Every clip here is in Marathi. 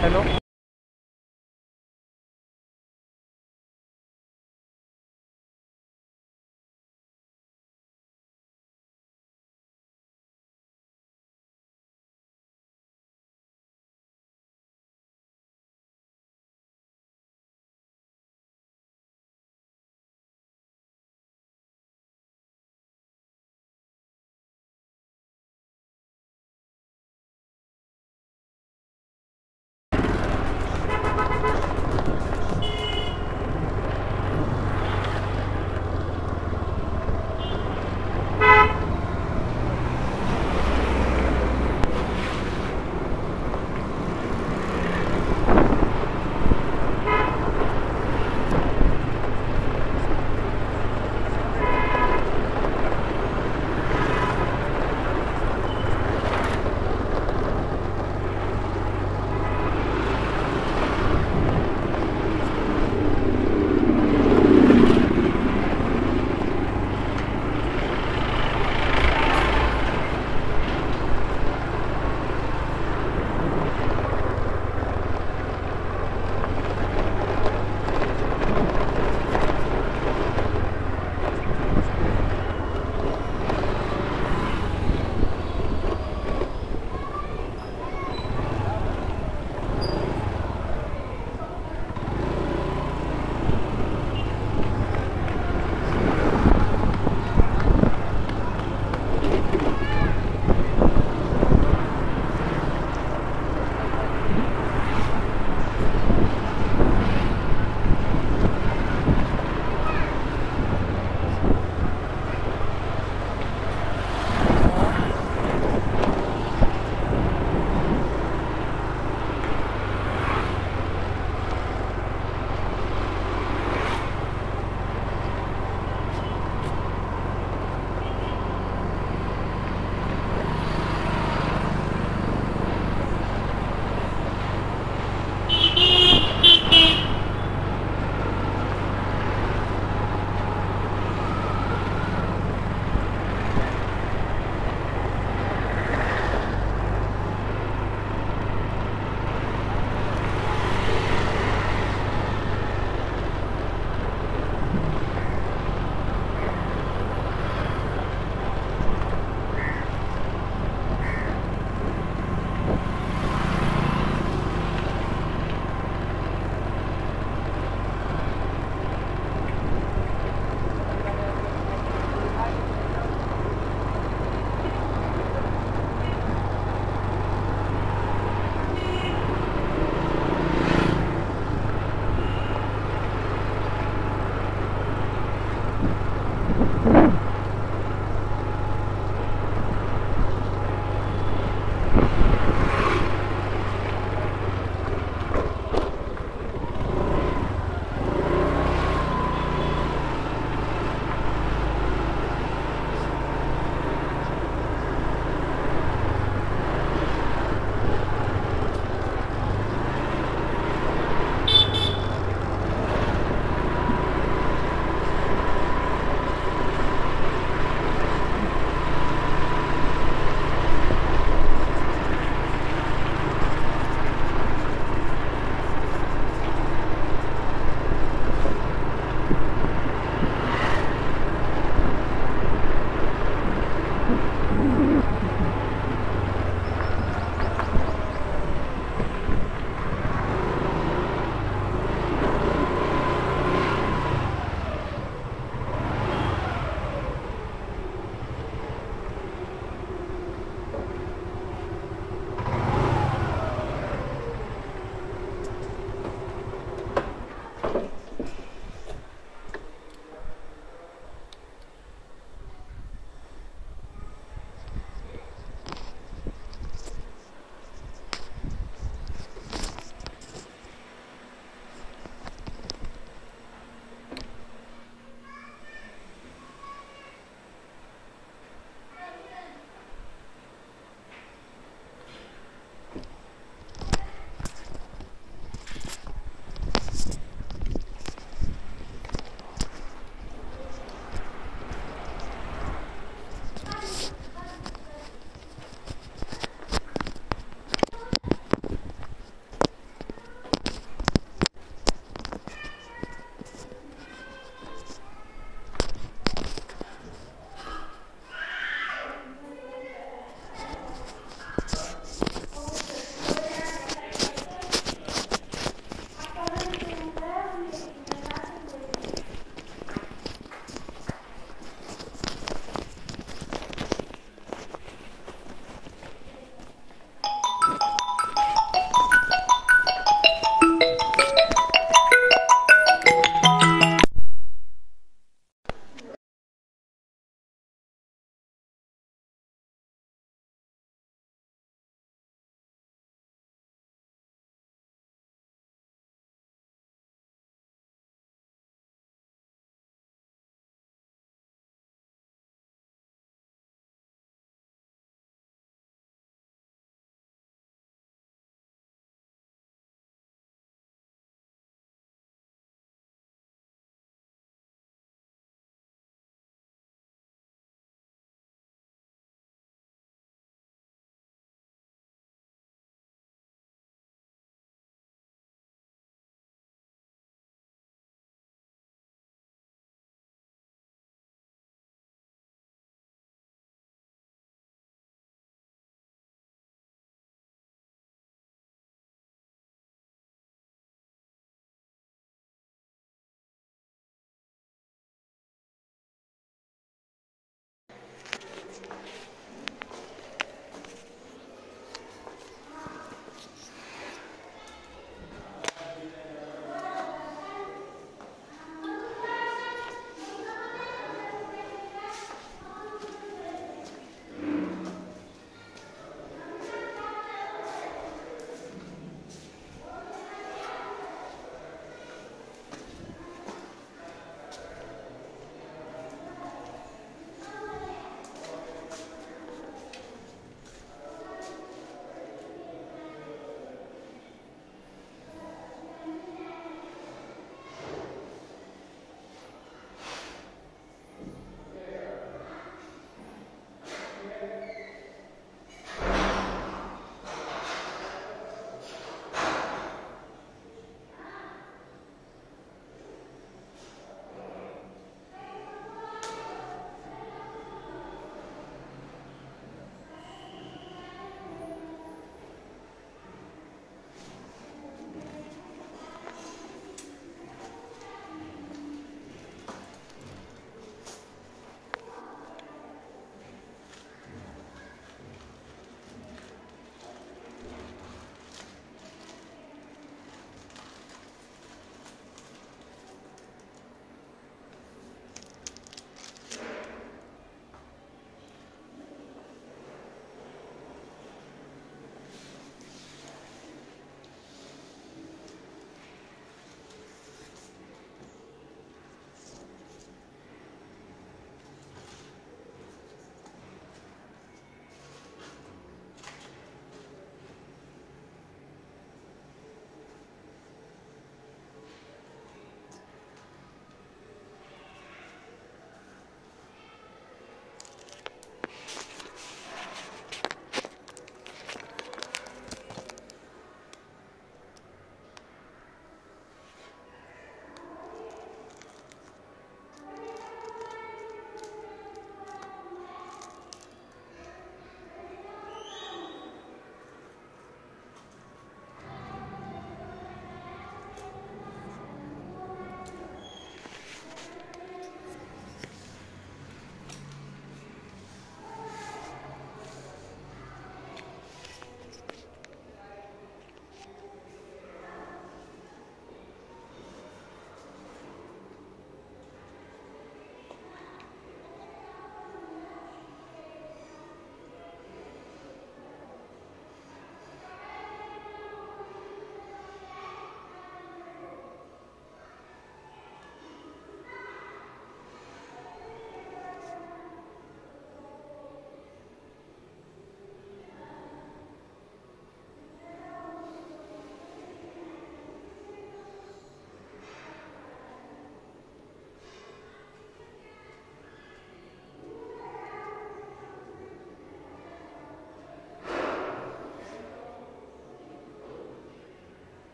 hello?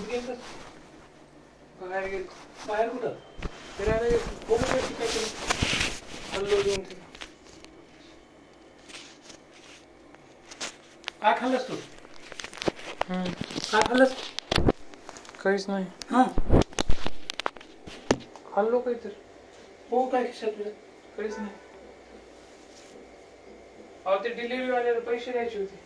कुठे गेलं बाहेर गेल. बाहेर कुठं? फिरायला हल्लो घेऊन ते काय खाल्लंस तू? काय खाल्लंस? काहीच नाही. हा. खाल्लो काहीतरी. हो काय खिशात तुझ्या? काहीच नाही. अहो ते पैसे द्यायचे होते.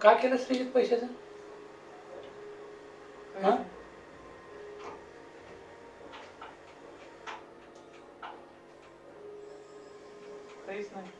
काय केलं श्रीजित पैशाचं हा काहीच नाही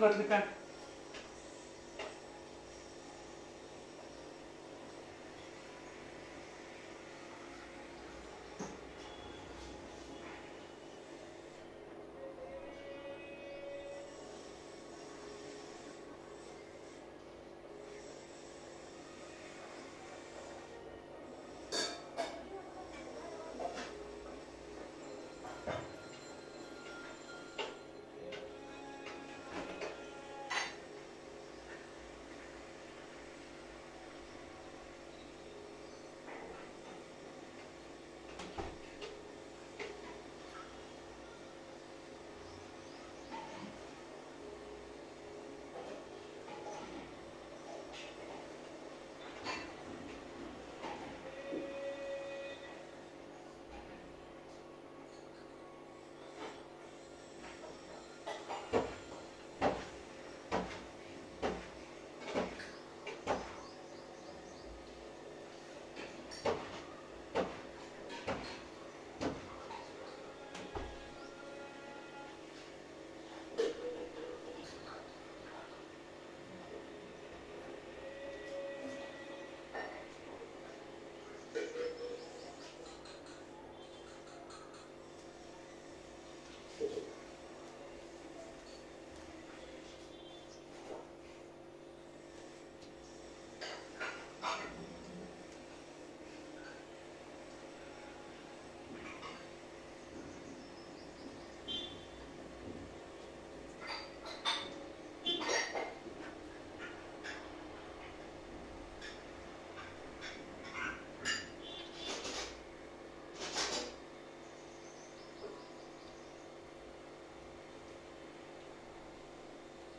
घातली काय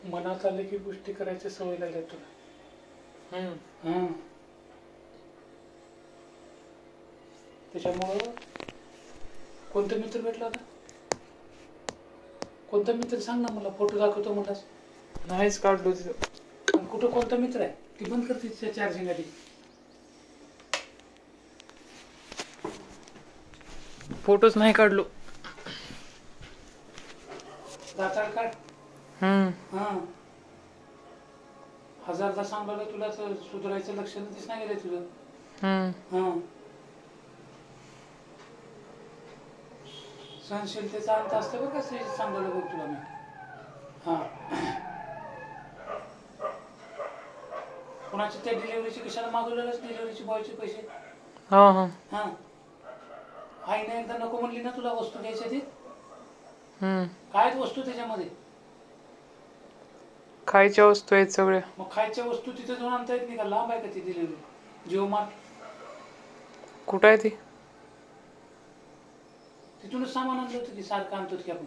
मनात आले की गोष्टी करायची सवय लागली तुला. हम्म. हा. त्याच्यामुळं कोणता मित्र भेटला होता? कोणता मित्र सांग ना मला फोटो दाखवतो म्हणलास नाहीच काढलो तिथं. कुठं कोणता मित्र आहे? ती बंद करते चार्जिंग आधी. फोटोच नाही काढलो दाताळ काढ हम्म हा हजारदा सांभाळलं तुला तर सुधारायचं लक्ष दिस नाही गेलं तुझं. हम्म. हा. सहनशीलतेचा अंत असतं बघ कसं सांभाळलं बघ तुला मी. हा. कोणाची त्या डिलिव्हरीची कशाला मागवलेलंच डिलिव्हरीची बॉयचे पैसे? हा हा. हा. आईने एकदा नको म्हणली ना तुला वस्तू द्यायच्या ती हम्म. काय वस्तू त्याच्यामध्ये? खायच्या वस्तू आहेत सगळ्या. मग खायच्या वस्तू तिथे जाऊन आणता येत नाही का? लांब आहे का ती डिलिव्हरी जिओ मार्ट कुठं आहे ती? तिथूनच सामान आणलं होतं की सारखं आणतो की आपण?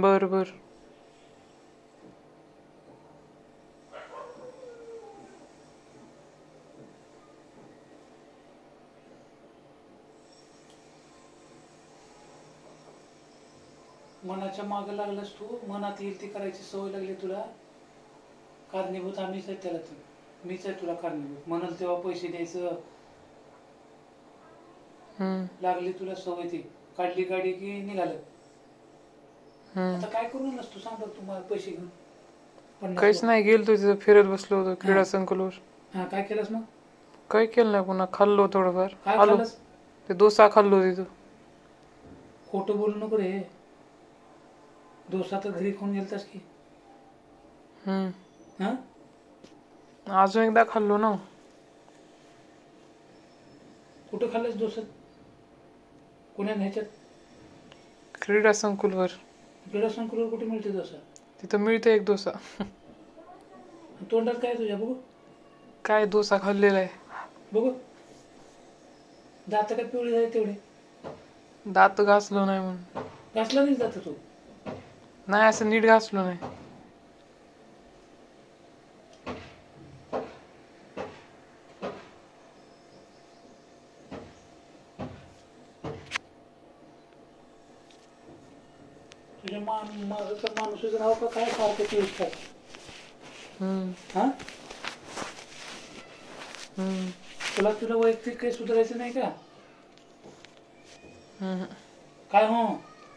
बर बर. मनाच्या मागं लागलास तू मनात येईल ती करायची सवय लागली तुला. कारणीभूत आम्हीच आहे त्याला तर मीच आहे तुला काढणार म्हणाल तेव्हा पैसे द्यायचं. लागली तुला सवय ती. काढली गाडी की निघालं. आता काय करू नसतो सांग बरं तुम्हाला पैसे घेऊन. काहीच. नाही गेलो तिथं फिरत बसलो होतो क्रीडा संकुलवर. हा काय केलंस मग? काही केलं नाही पुन्हा खाल्लो थोडंफार. काय आलो. ते डोसा खाल्लो तिथं. खोटं बोलू नको रे. डोसा तर घरी खाऊन गेलतास की. हम्म. हा? अजून एकदा खाल्लो ना कुठं खाल्लंस डोसा कोण्या ह्याच्यात? क्रीडा संकुलवर. क्रीडा संकुलावर कुठे मिळते डोसा तिथं मिळते एक डोसा तोंडात काय आहे तुझ्या? बघू. काय डोसा खाल्लेला आहे. बघू. दात काय पिवळी झाली तेवढे? दात घासलो नाही म्हणून. घासला नाही जात तू? नाही असं नीट घासलो नाही. तुझ्या मान माझं माणूसच राव का काय सारखं हम्म, हा? हम्म, तुला तुला वैयक्तिक काही सुधारायचं नाही का? हम्म. काय हो?